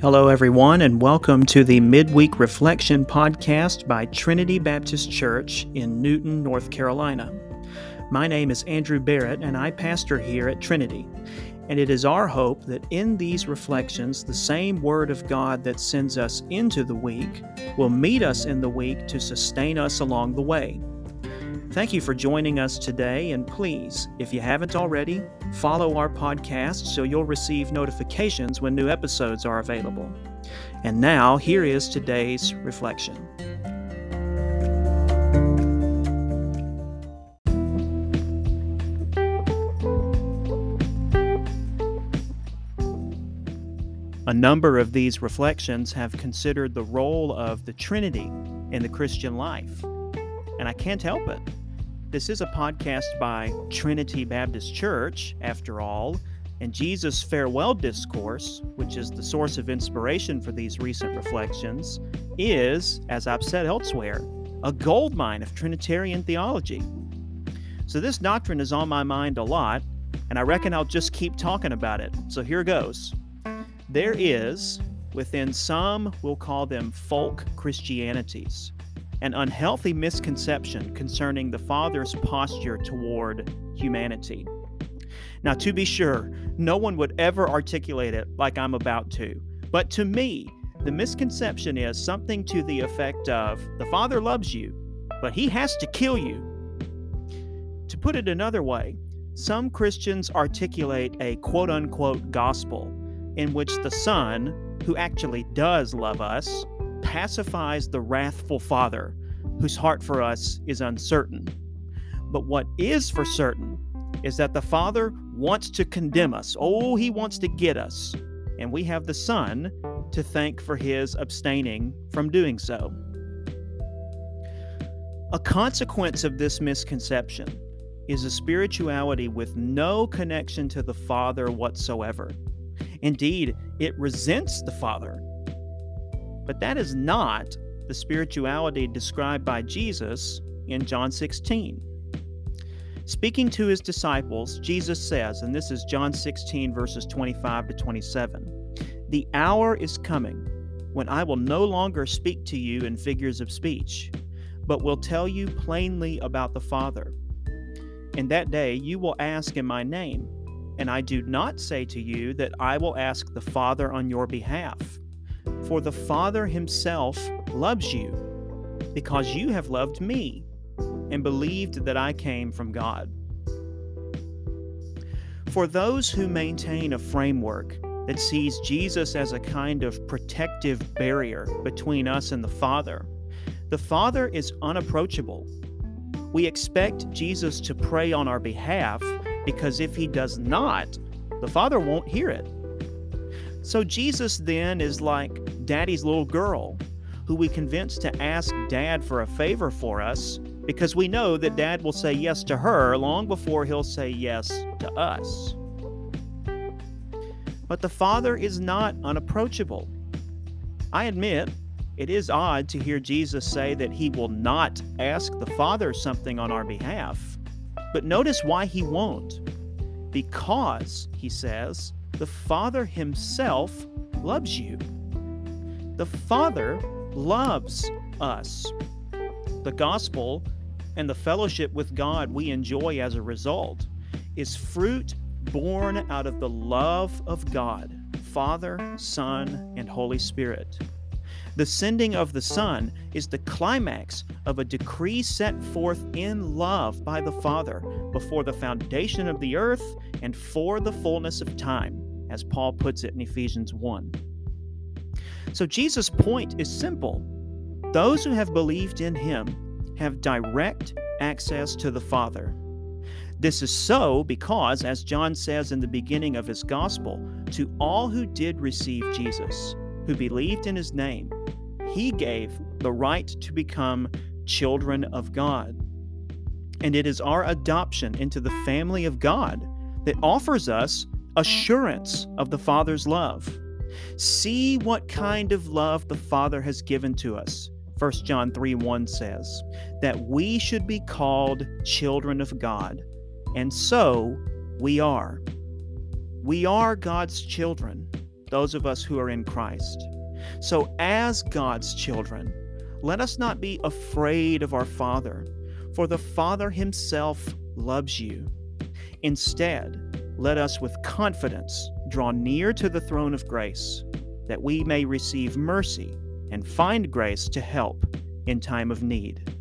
Hello, everyone, and welcome to the Midweek Reflection podcast by Trinity Baptist Church in Newton, North Carolina. My name is Andrew Barrett, and I pastor here at Trinity. And it is our hope that in these reflections, the same Word of God that sends us into the week will meet us in the week to sustain us along the way. Thank you for joining us today, and please, if you haven't already, follow our podcast so you'll receive notifications when new episodes are available. And now, here is today's reflection. A number of these reflections have considered the role of the Trinity in the Christian life. And I can't help it. This is a podcast by Trinity Baptist Church, after all, and Jesus' farewell discourse, which is the source of inspiration for these recent reflections, is, as I've said elsewhere, a goldmine of Trinitarian theology. So this doctrine is on my mind a lot, and I reckon I'll just keep talking about it. So here goes. There is, within some, we'll call them folk Christianities, an unhealthy misconception concerning the Father's posture toward humanity. Now, to be sure, no one would ever articulate it like I'm about to, but to me, the misconception is something to the effect of the Father loves you, but he has to kill you. To put it another way, some Christians articulate a quote unquote gospel in which the Son, who actually does love us, pacifies the wrathful Father, whose heart for us is uncertain. But what is for certain is that the Father wants to condemn us. Oh, he wants to get us. And we have the Son to thank for his abstaining from doing so. A consequence of this misconception is a spirituality with no connection to the Father whatsoever. Indeed, it resents the Father but that is not the spirituality described by Jesus in John 16. Speaking to his disciples, Jesus says, and this is John 16, verses 25 to 27 The hour is coming when I will no longer speak to you in figures of speech, but will tell you plainly about the Father. In that day you will ask in my name, and I do not say to you that I will ask the Father on your behalf for the Father himself loves you, because you have loved me and believed that I came from God. For those who maintain a framework that sees Jesus as a kind of protective barrier between us and the Father, the Father is unapproachable. We expect Jesus to pray on our behalf because if he does not, the Father won't hear it. So Jesus then is like daddy's little girl who we convince to ask dad for a favor for us because we know that dad will say yes to her long before he'll say yes to us. But the father is not unapproachable. I admit it is odd to hear Jesus say that he will not ask the Father something on our behalf. But notice why he won't. Because, he says, the Father Himself loves you. The Father loves us. The gospel and the fellowship with God we enjoy as a result is fruit born out of the love of God, Father, Son, and Holy Spirit. The sending of the Son is the climax of a decree set forth in love by the Father before the foundation of the earth and for the fullness of time as Paul puts it in Ephesians 1. So Jesus' point is simple those who have believed in him have direct access to the Father. This is so because, as John says in the beginning of his gospel, to all who did receive Jesus, who believed in his name, he gave the right to become children of God. And it is our adoption into the family of God that offers us assurance of the Father's love. See what kind of love the Father has given to us. 1 John 3 1 says, that we should be called children of God. And so we are. We are God's children. those of us who are in Christ. So, as God's children, let us not be afraid of our Father, for the Father Himself loves you. Instead, let us with confidence draw near to the throne of grace, that we may receive mercy and find grace to help in time of need.